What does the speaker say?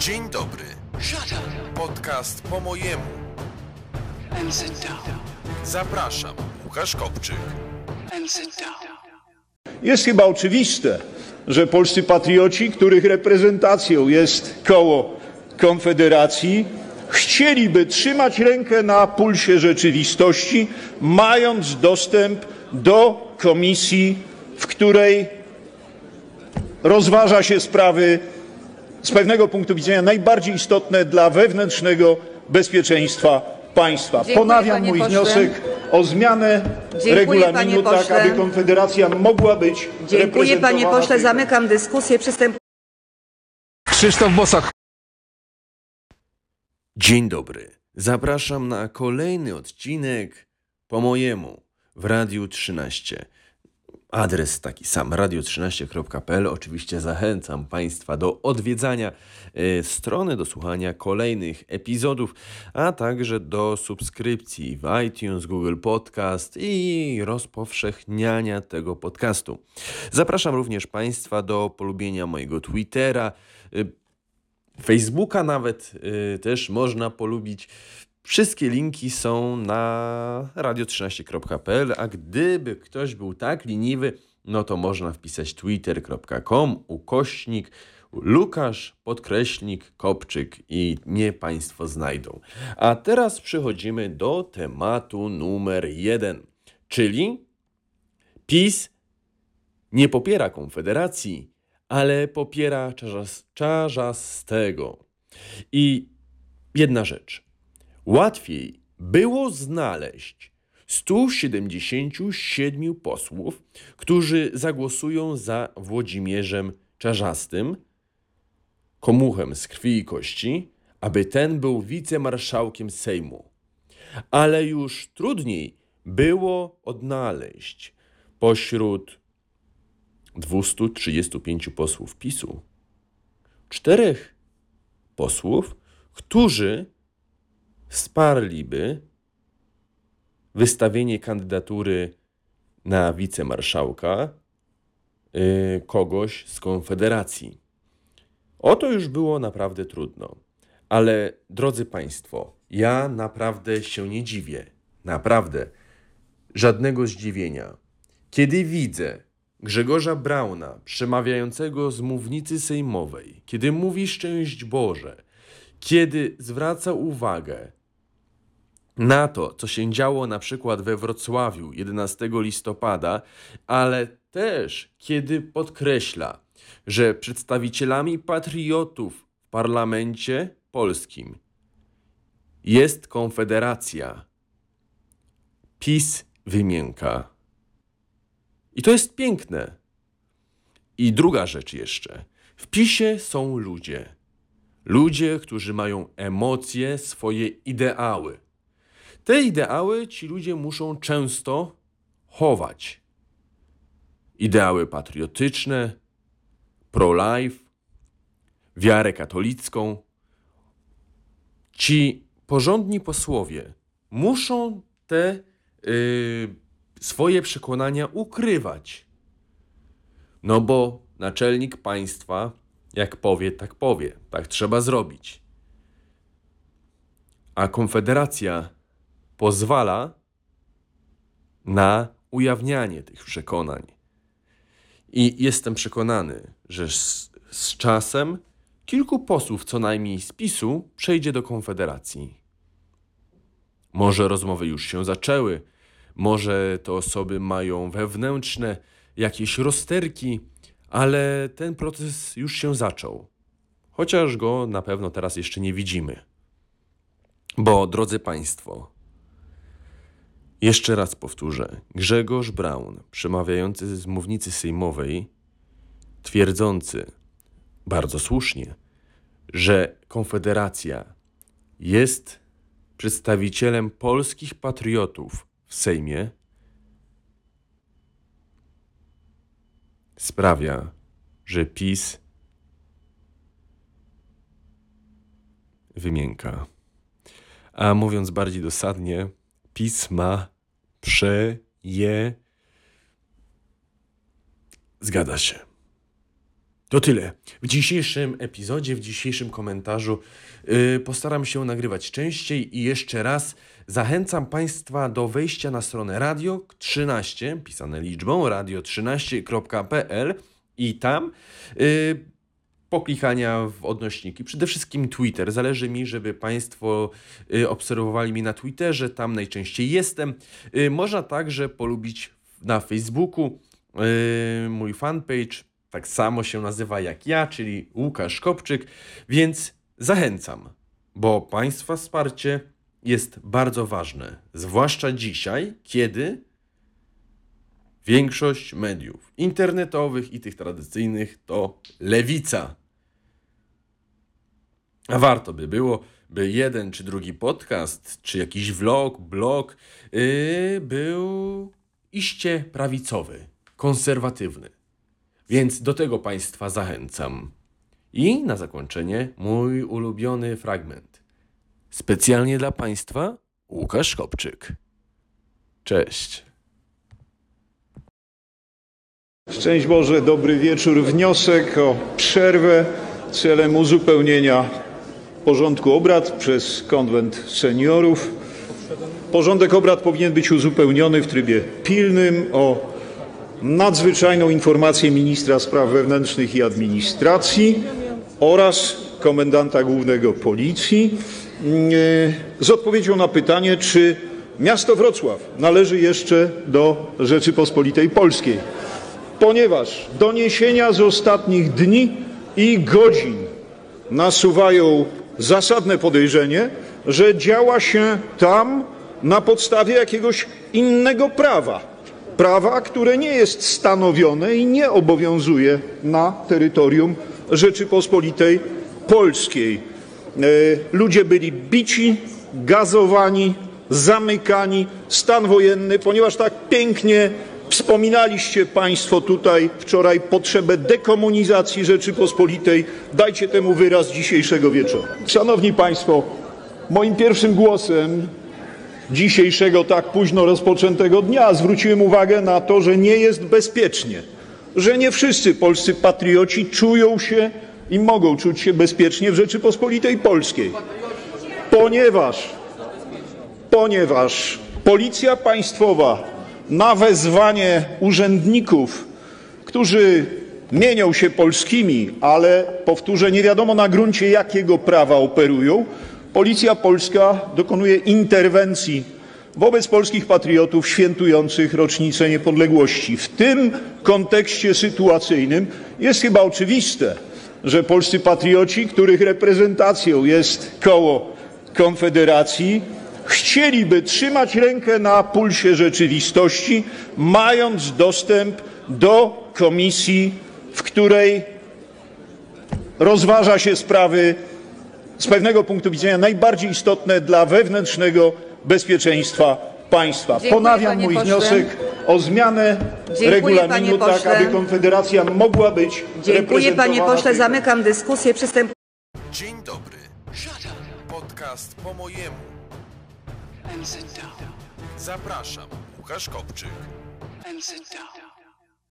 Dzień dobry. Podcast po mojemu. and sit down. Zapraszam. Łukasz Kopczyk. And sit down. Jest chyba oczywiste, że polscy patrioci, których reprezentacją jest koło Konfederacji, chcieliby trzymać rękę na pulsie rzeczywistości, mając dostęp do komisji, w której rozważa się sprawy z pewnego punktu widzenia najbardziej istotne dla wewnętrznego bezpieczeństwa państwa. Dziękuję, Ponawiam mój pośle. wniosek o zmianę Dziękuję, regulaminu, tak aby Konfederacja mogła być Dziękuję panie reprezentowana pośle, zamykam dyskusję. Przystęp... Krzysztof Bosak. Dzień dobry. Zapraszam na kolejny odcinek po mojemu w Radiu 13. Adres taki sam, radio13.pl. Oczywiście zachęcam Państwa do odwiedzania e, strony, do słuchania kolejnych epizodów, a także do subskrypcji w iTunes, Google Podcast i rozpowszechniania tego podcastu. Zapraszam również Państwa do polubienia mojego Twittera, e, Facebooka nawet y, też można polubić. Wszystkie linki są na radio13.pl, a gdyby ktoś był tak leniwy, no to można wpisać twitter.com ukośnik Lukasz, podkreślnik, Kopczyk i mnie Państwo znajdą. A teraz przechodzimy do tematu numer jeden, czyli PiS nie popiera Konfederacji, ale popiera czarzas, czarzastego. I jedna rzecz. Łatwiej było znaleźć 177 posłów, którzy zagłosują za Włodzimierzem Czarzastym, komuchem z krwi i kości, aby ten był wicemarszałkiem Sejmu. Ale już trudniej było odnaleźć pośród 235 posłów PiSu, czterech posłów, którzy wsparliby wystawienie kandydatury na wicemarszałka yy, kogoś z Konfederacji. Oto już było naprawdę trudno. Ale drodzy Państwo, ja naprawdę się nie dziwię. Naprawdę. Żadnego zdziwienia. Kiedy widzę Grzegorza Brauna przemawiającego z mównicy sejmowej, kiedy mówi szczęść Boże, kiedy zwraca uwagę na to, co się działo na przykład we Wrocławiu 11 listopada, ale też kiedy podkreśla, że przedstawicielami patriotów w parlamencie polskim jest Konfederacja. PiS wymięka. I to jest piękne. I druga rzecz jeszcze. W PiSie są ludzie. Ludzie, którzy mają emocje, swoje ideały. Te ideały ci ludzie muszą często chować. Ideały patriotyczne, pro-life, wiarę katolicką. Ci porządni posłowie muszą te yy, swoje przekonania ukrywać. No bo naczelnik państwa, jak powie, tak powie. Tak trzeba zrobić. A Konfederacja pozwala na ujawnianie tych przekonań. I jestem przekonany, że z, z czasem kilku posłów, co najmniej z PiSu, przejdzie do Konfederacji. Może rozmowy już się zaczęły, może te osoby mają wewnętrzne jakieś rozterki, ale ten proces już się zaczął. Chociaż go na pewno teraz jeszcze nie widzimy. Bo, drodzy Państwo, jeszcze raz powtórzę. Grzegorz Braun, przemawiający z mównicy sejmowej, twierdzący bardzo słusznie, że Konfederacja jest przedstawicielem polskich patriotów w Sejmie, sprawia, że PiS wymięka. A mówiąc bardziej dosadnie, PiS ma przeje. Zgadza się. To tyle. W dzisiejszym epizodzie, w dzisiejszym komentarzu yy, postaram się nagrywać częściej i jeszcze raz zachęcam Państwa do wejścia na stronę radio 13, pisane liczbą radio13.pl i tam yy, poklikania w odnośniki. Przede wszystkim Twitter. Zależy mi, żeby Państwo y, obserwowali mnie na Twitterze, tam najczęściej jestem. Y, Można także polubić na Facebooku y, mój fanpage, tak samo się nazywa jak ja, czyli Łukasz Kopczyk, więc zachęcam, bo Państwa wsparcie jest bardzo ważne, zwłaszcza dzisiaj, kiedy Większość mediów internetowych i tych tradycyjnych to lewica. A warto by było, by jeden czy drugi podcast, czy jakiś vlog, blog yy, był iście prawicowy, konserwatywny. Więc do tego Państwa zachęcam. I na zakończenie mój ulubiony fragment. Specjalnie dla Państwa Łukasz Kopczyk. Cześć. Szczęść Boże, dobry wieczór. Wniosek o przerwę celem uzupełnienia porządku obrad przez konwent seniorów. Porządek obrad powinien być uzupełniony w trybie pilnym o nadzwyczajną informację ministra spraw wewnętrznych i administracji oraz komendanta głównego policji yy, z odpowiedzią na pytanie, czy miasto Wrocław należy jeszcze do Rzeczypospolitej Polskiej ponieważ doniesienia z ostatnich dni i godzin nasuwają zasadne podejrzenie, że działa się tam na podstawie jakiegoś innego prawa. Prawa, które nie jest stanowione i nie obowiązuje na terytorium Rzeczypospolitej Polskiej. E, Ludzie byli bici, gazowani, zamykani, stan wojenny, ponieważ tak pięknie Wspominaliście Państwo tutaj wczoraj potrzebę dekomunizacji Rzeczypospolitej. Dajcie temu wyraz dzisiejszego wieczoru. Szanowni Państwo, moim pierwszym głosem dzisiejszego tak późno rozpoczętego dnia zwróciłem uwagę na to, że nie jest bezpiecznie, że nie wszyscy polscy patrioci czują się i mogą czuć się bezpiecznie w Rzeczypospolitej Polskiej, ponieważ ponieważ Policja Państwowa na wezwanie urzędników, którzy mienią się polskimi, ale powtórzę, nie wiadomo na gruncie jakiego prawa operują, Policja Polska dokonuje interwencji wobec polskich patriotów świętujących rocznicę niepodległości. W tym kontekście sytuacyjnym jest chyba oczywiste, że polscy patrioci, których reprezentacją jest koło Konfederacji, chcieliby trzymać rękę na pulsie rzeczywistości, mając dostęp do komisji, w której rozważa się sprawy z pewnego punktu widzenia najbardziej istotne dla wewnętrznego bezpieczeństwa państwa. Dziękuję, Ponawiam mój pośle. wniosek o zmianę Dziękuję, regulaminu, tak aby Konfederacja mogła być Dziękuję panie reprezentowana pośle, zamykam dyskusję. Przystęp... Dzień dobry. Podcast po mojemu. And sit down. Zapraszam. Łukasz Kopczyk. And sit down.